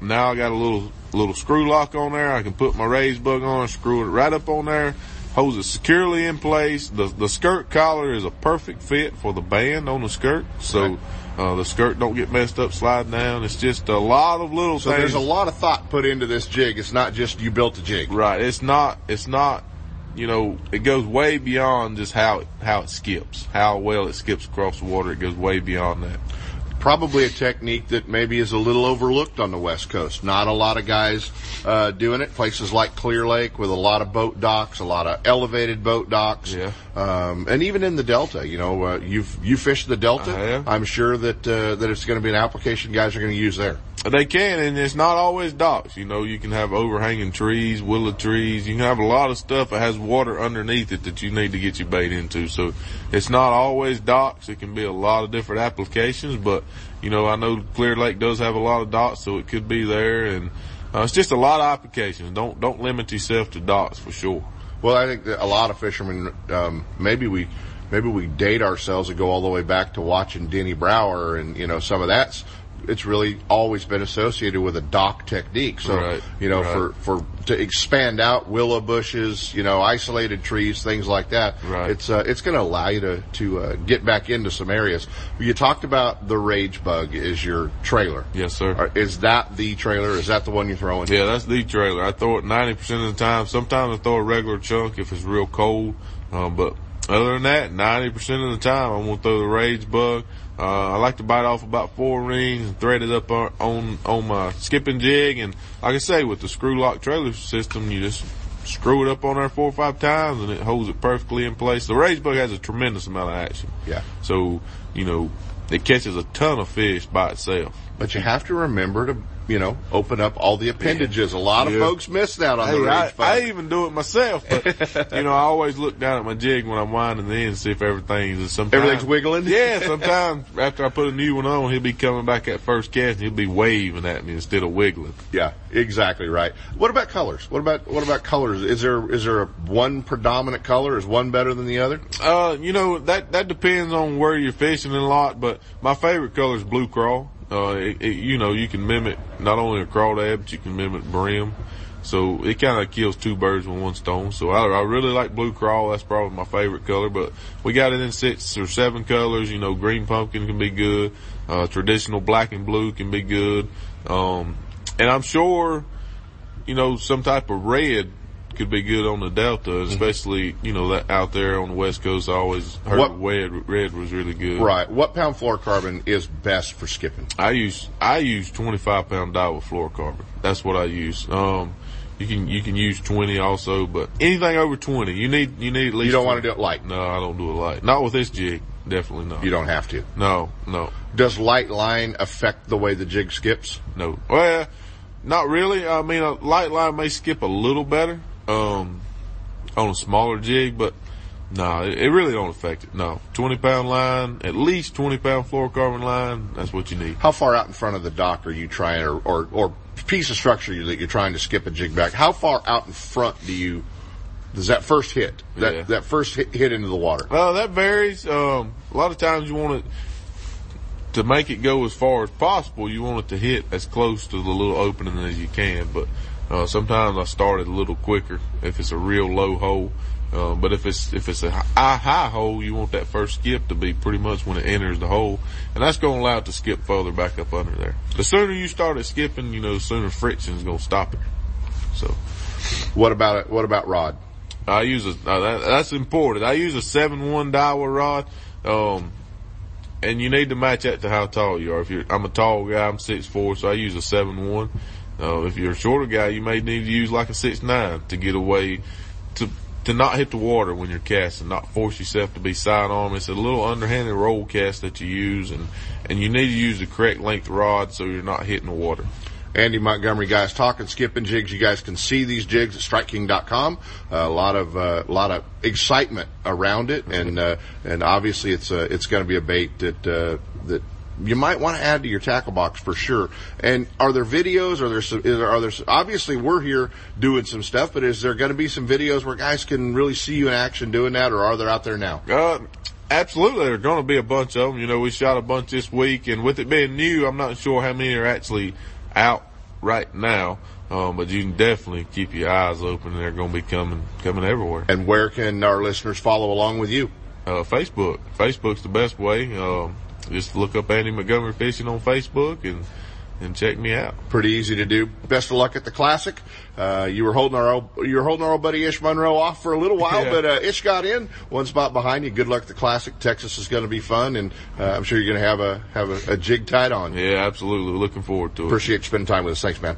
Now I got a little, little screw lock on there. I can put my rage bug on, screw it right up on there, holds it securely in place. The, the skirt collar is a perfect fit for the band on the skirt. So, uh, the skirt don't get messed up sliding down. It's just a lot of little so things. there's a lot of thought put into this jig. It's not just you built a jig. Right. It's not, it's not you know, it goes way beyond just how it, how it skips, how well it skips across the water. It goes way beyond that. Probably a technique that maybe is a little overlooked on the West Coast. Not a lot of guys uh, doing it. Places like Clear Lake with a lot of boat docks, a lot of elevated boat docks, yeah. um, and even in the Delta. You know, uh, you've you fished the Delta. I'm sure that uh, that it's going to be an application guys are going to use there. They can, and it's not always docks. You know, you can have overhanging trees, willow trees. You can have a lot of stuff that has water underneath it that you need to get your bait into. So it's not always docks. It can be a lot of different applications, but you know, I know Clear Lake does have a lot of docks, so it could be there. And uh, it's just a lot of applications. Don't don't limit yourself to docks for sure. Well, I think that a lot of fishermen, um, maybe we maybe we date ourselves and go all the way back to watching Denny Brauer and you know some of that's it's really always been associated with a dock technique. So, right. you know, right. for, for, to expand out willow bushes, you know, isolated trees, things like that. Right. It's, uh, it's going to allow you to, to, uh, get back into some areas. You talked about the rage bug is your trailer. Yes, sir. Is that the trailer? Is that the one you're throwing? Yeah, that's the trailer. I throw it 90% of the time. Sometimes I throw a regular chunk if it's real cold. Um, but other than that, 90% of the time I'm going to throw the rage bug. Uh, I like to bite off about four rings and thread it up on, on, on my skipping jig. And like I say, with the screw lock trailer system, you just screw it up on there four or five times and it holds it perfectly in place. The rage bug has a tremendous amount of action. Yeah. So, you know, it catches a ton of fish by itself. But you have to remember to, you know, open up all the appendages. A lot of Yeah. folks miss that on Hey, the I, range. I even do it myself, but <laughs> you know, I always look down at my jig when I'm winding the end, see if everything's sometimes Everything's wiggling? Yeah, <laughs> sometimes after I put a new one on, he'll be coming back at first cast and he'll be waving at me instead of wiggling. Yeah, exactly right. What about colors? What about what about colors? Is there is there a one predominant color? Is one better than the other? Uh, you know that that depends on where you're fishing a lot, but my favorite color is blue crawl. Uh, it, it, you know, you can mimic not only a crawdad, but you can mimic brim. So it kind of kills two birds with one stone. So I, I really like blue crawl. That's probably my favorite color. But we got it in six or seven colors. You know, green pumpkin can be good. Uh, traditional black and blue can be good. Um, and I'm sure, you know, some type of red could be good on the Delta, especially, you know, that out there on the West Coast. I always heard What- red, red was really good. Right. What pound fluorocarbon is best for skipping? I use I use 25 pound dye with fluorocarbon. That's what I use. Um, you can you can use 20 also, but anything over 20, you need you need at least. You don't wanna do it light? No, I don't do it light. Not with this jig. Definitely not. You don't have to. No, no, Does light line affect the way the jig skips? no. Well, not really. I mean, a light line may skip a little better um, on a smaller jig, but no, it, it really don't affect it. No, 20 pound line, at least 20 pound fluorocarbon line. That's what you need. How far out in front of the dock are you trying, or or, or piece of structure that you're trying to skip a jig back? How far out in front do you? Does that first hit that Yeah. that first hit, hit into the water? Well, that varies. Um, a lot of times you want it to make it go as far as possible. You want it to hit as close to the little opening as you can. But uh, sometimes I start it a little quicker if it's a real low hole. Uh, but if it's if it's a high, high hole, you want that first skip to be pretty much when it enters the hole, and that's going to allow it to skip further back up under there. The sooner you start it skipping, you know, the sooner friction is going to stop it. So, what about it? What about rod? I use a uh, that, that's important. I use a seven one Daiwa rod, um, and you need to match that to how tall you are. If you're, I'm a tall guy, I'm six four, so I use a seven one. Uh, if you're a shorter guy, you may need to use like a six nine to get away to to not hit the water when you're casting, not force yourself to be sidearm. It's a little underhanded roll cast that you use, and and you need to use the correct length rod so you're not hitting the water. Andy Montgomery guys talking skipping jigs. You guys can see these jigs at StrikeKing.com. Uh, a lot of uh, a lot of excitement around it, and uh, and obviously it's uh, it's going to be a bait that uh, that you might want to add to your tackle box for sure. And are there videos? Are there some, is there, are there obviously we're here doing some stuff, but is there going to be some videos where guys can really see you in action doing that, or are they out there now? Uh, absolutely. There's going to be a bunch of them. You know, we shot a bunch this week, and with it being new, I'm not sure how many are actually out right now. Um, but you can definitely keep your eyes open. They're going to be coming, coming everywhere. And where can our listeners follow along with you? Uh, Facebook. Facebook's the best way. Um, just look up Andy Montgomery Fishing on Facebook and, and check me out. Pretty easy to do. Best of luck at the classic. Uh, you were holding our old, you were holding our old buddy Ish Monroe off for a little <laughs> while, Yeah. but uh, Ish got in one spot behind you. Good luck at the classic. Texas is going to be fun, and uh, I'm sure you're going to have a have a, a jig tied on. Yeah, absolutely. Looking forward to it. Appreciate you spending time with us. Thanks, man.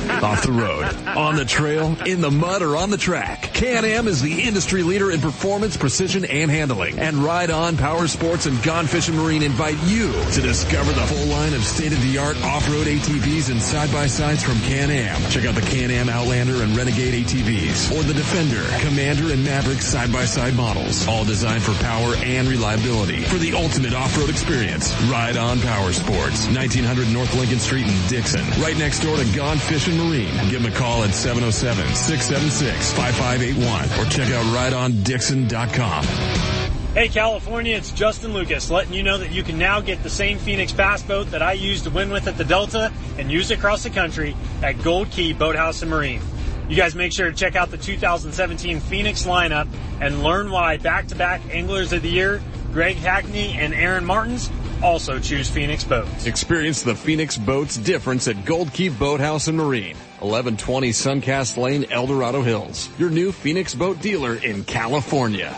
Off the road, on the trail, in the mud, or on the track. Can-Am is the industry leader in performance, precision, and handling. And Ride On Power Sports and Gone Fishing Marine invite you to discover the full line of state-of-the-art off-road ATVs and side-by-sides from Can-Am. Check out the Can-Am Outlander and Renegade ATVs, or the Defender, Commander, and Maverick side-by-side models. All designed for power and reliability. For the ultimate off-road experience, Ride On Power Sports, 1900 North Lincoln Street in Dixon. Right next door to Gone Marine. Give them a call at 707-676-5581 or check out rideondixon.com. Hey California, it's Justin Lucas letting you know that you can now get the same Phoenix Bass boat that I used to win with at the Delta and use across the country at Gold Key Boathouse and Marine. You guys make sure to check out the 2017 Phoenix lineup and learn why back-to-back Anglers of the Year, Greg Hackney and Aaron Martens also choose Phoenix Boats. Experience the Phoenix Boats difference at Gold Key Boathouse and Marine. 1120 Suncast Lane, El Dorado Hills. Your new Phoenix boat dealer in California.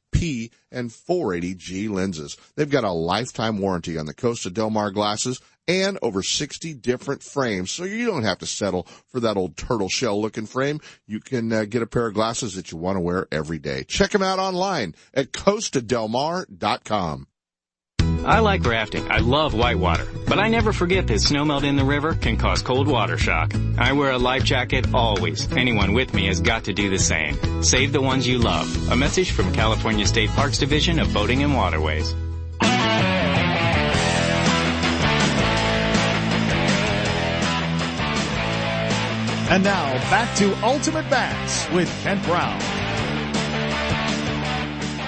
And 480G lenses. They've got a lifetime warranty on the Costa Del Mar glasses and over 60 different frames. So you don't have to settle for that old turtle shell looking frame. You can uh, get a pair of glasses that you want to wear every day. Check them out online at costadelmar.com. I like rafting. I love whitewater. But I never forget that snowmelt in the river can cause cold water shock. I wear a life jacket always. Anyone with me has got to do the same. Save the ones you love. A message from California State Parks Division of Boating and Waterways. And now back to Ultimate Bass with Kent Brown.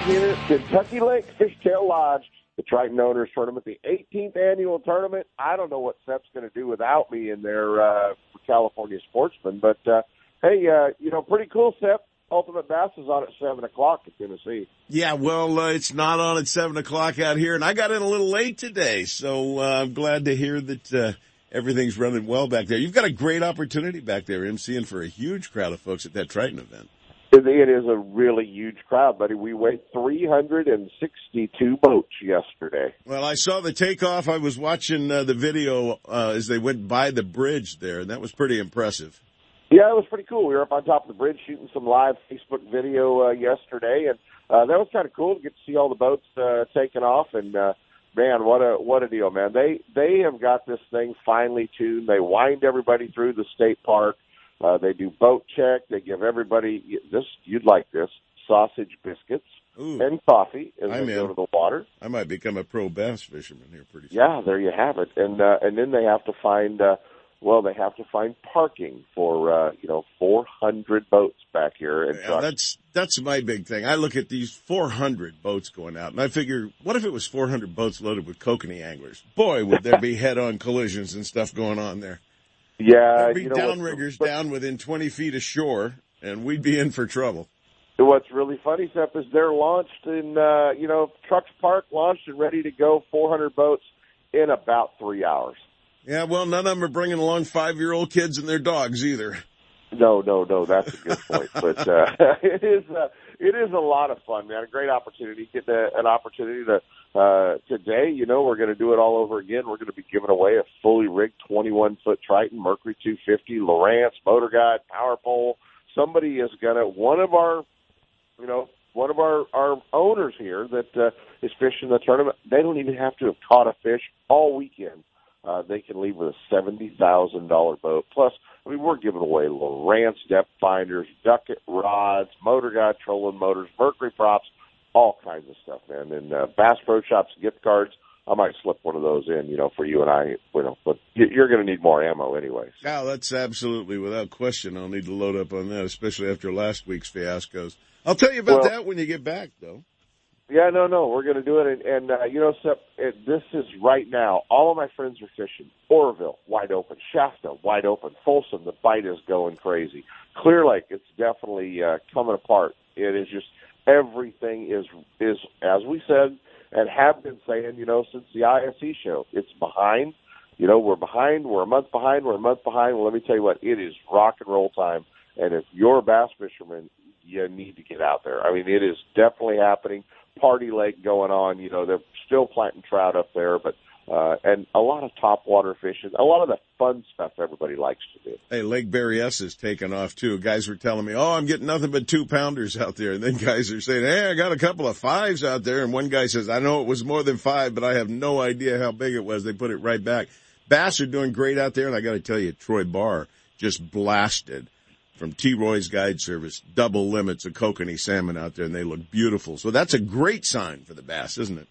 Here, Kentucky Lake Fishtail Lodge, the Triton Owners Tournament, the 18th annual tournament. I don't know what Sep's going to do without me in there uh, for California sportsmen, but uh, hey, uh, you know, pretty cool, Sep. Ultimate Bass is on at seven o'clock in Tennessee. Yeah, well, uh, it's not on at seven o'clock out here, and I got in a little late today, so uh, I'm glad to hear that uh, everything's running well back there. You've got a great opportunity back there, MCing for a huge crowd of folks at that Triton event. It, it is a really huge crowd, buddy. We weighed 362 boats yesterday. Well, I saw the takeoff. I was watching uh, the video uh, as they went by the bridge there, and that was pretty impressive. Yeah, it was pretty cool. We were up on top of the bridge shooting some live Facebook video uh, yesterday, and uh, that was kind of cool to get to see all the boats uh, taking off. And uh, man, what a what a deal, man! They they have got this thing finely tuned. They wind everybody through the state park. Uh, they do boat check. They give everybody this. You'd like this sausage biscuits Ooh. and coffee as I'm they in. go to the water. I might become a pro bass fisherman here pretty soon. Yeah, there you have it. And uh, and then they have to find uh, well, they have to find parking for uh, you know 400 boats back here. And Yeah, that's that's my big thing. I look at these 400 boats going out, and I figure, what if it was 400 boats loaded with kokanee anglers? Boy, would there be <laughs> head-on collisions and stuff going on there. Yeah, There'd be you know what- downriggers down within 20 feet of shore, and we'd be in for trouble. what's really funny, Seth, is they're launched in, uh, you know, Trucks Park launched and ready to go 400 boats in about three hours. Yeah, well, none of them are bringing along five-year-old kids and their dogs either. No, no, no, that's a good point. <laughs> but uh, <laughs> it is uh, it is a lot of fun, man. A great opportunity. Get an opportunity to uh, today. You know, we're going to do it all over again. We're going to be giving away a fully rigged 21 foot Triton Mercury 250 Lowrance motor guide power pole. Somebody is going to one of our, you know, one of our our owners here that uh, is fishing the tournament. They don't even have to have caught a fish all weekend. Uh, they can leave with a seventy thousand dollar boat plus I mean, we're giving away Lowrance depth finders, Duckett rods, motor guide trolling motors, Mercury props, all kinds of stuff, man. And uh, Bass Pro Shops gift cards. I might slip one of those in, you know, for you and I, you know, but you're going to need more ammo anyway. Yeah, that's absolutely without question. I'll need to load up on that, especially after last week's fiascos. I'll tell you about Well- that when you get back, though. Yeah, no, no, we're going to do it, and, and uh, you know, Sep, it, this is right now. All of my friends are fishing. Oroville, wide open. Shasta, wide open. Folsom, the bite is going crazy. Clear Lake, it's definitely uh, coming apart. It is just everything is is as we said and have been saying, you know, since the ISE show. It's behind. You know, we're behind. We're a month behind. We're a month behind. Well, let me tell you what, it is rock and roll time. And if you're a bass fisherman, you need to get out there. I mean, it is definitely happening. Pardee lake going on. You know, they're still planting trout up there, but uh, and a lot of top water fishing, a lot of the fun stuff everybody likes to do. Hey, Lake Berryessa is taking off too. Guys were telling me, "Oh, I'm getting nothing but two pounders out there," and then guys are saying, "Hey, I got a couple of fives out there." And one guy says, "I know it was more than five, but I have no idea how big it was." They put it right back. Bass are doing great out there, and I got to tell you, Troy Barr just blasted from T. Roy's Guide Service double limits of kokanee salmon out there, and they look beautiful. So that's a great sign for the bass, isn't it?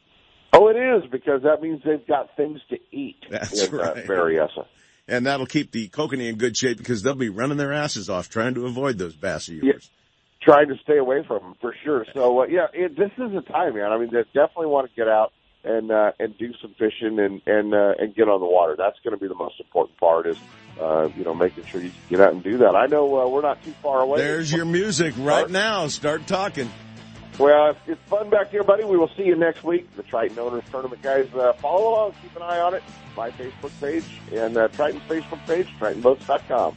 It is because that means they've got things to eat That's in uh, right. Berryessa. And that'll keep the kokanee in good shape because they'll be running their asses off trying to avoid those bass of yours. Yeah, trying to stay away from them for sure. So uh, yeah, it, this is the time, man. I mean, they definitely want to get out and uh, and do some fishing and and uh, and get on the water. That's going to be the most important part. Is uh, you know making sure you get out and do that. I know uh, we're not too far away. There's your music right now. Start talking. Well, it's, fun back here, buddy. We will see you next week. The Triton Owners Tournament, guys. Uh, follow along. Keep an eye on it. My Facebook page and uh, Triton's Facebook page, TritonBoats.com.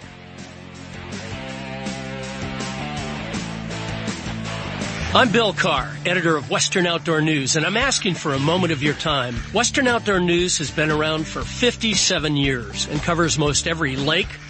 I'm Bill Carr, editor of Western Outdoor News, and I'm asking for a moment of your time. Western Outdoor News has been around for 57 years and covers most every lake,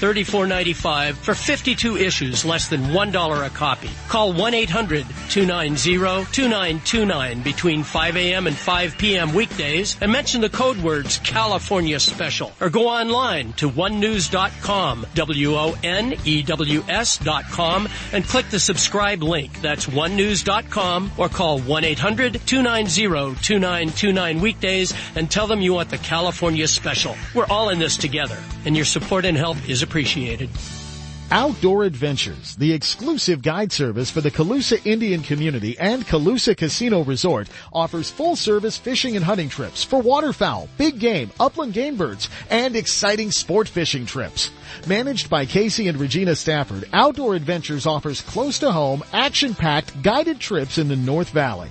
$34.95 for 52 issues, less than $1 a copy. Call 1-800-290-2929 between 5 a.m. and 5 p.m. weekdays and mention the code words California Special or go online to wonews.com, W-O-N-E-W-S dot com and click the subscribe link. That's wonews.com or call 1-800-290-2929 weekdays and tell them you want the California Special. We're all in this together and your support and help is appreciated. Outdoor Adventures, the exclusive guide service for the Colusa Indian community and Colusa Casino Resort, offers full service fishing and hunting trips for waterfowl, big game, upland game birds, and exciting sport fishing trips. Managed by Casey and Regina Stafford, Outdoor Adventures offers close to home, action-packed guided trips in the North Valley.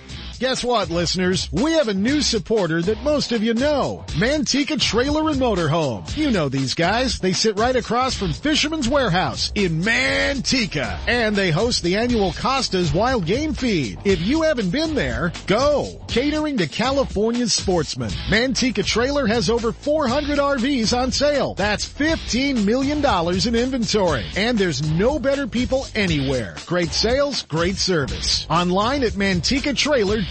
Guess what, listeners? We have a new supporter that most of you know. Manteca Trailer and Motorhome. You know these guys. They sit right across from Fisherman's Warehouse in Manteca. And they host the annual Costa's Wild Game Feed. If you haven't been there, go. Catering to California's sportsmen. Manteca Trailer has over 400 RVs on sale. That's $15 million in inventory. And there's no better people anywhere. Great sales, great service. Online at mantecatrailer.com.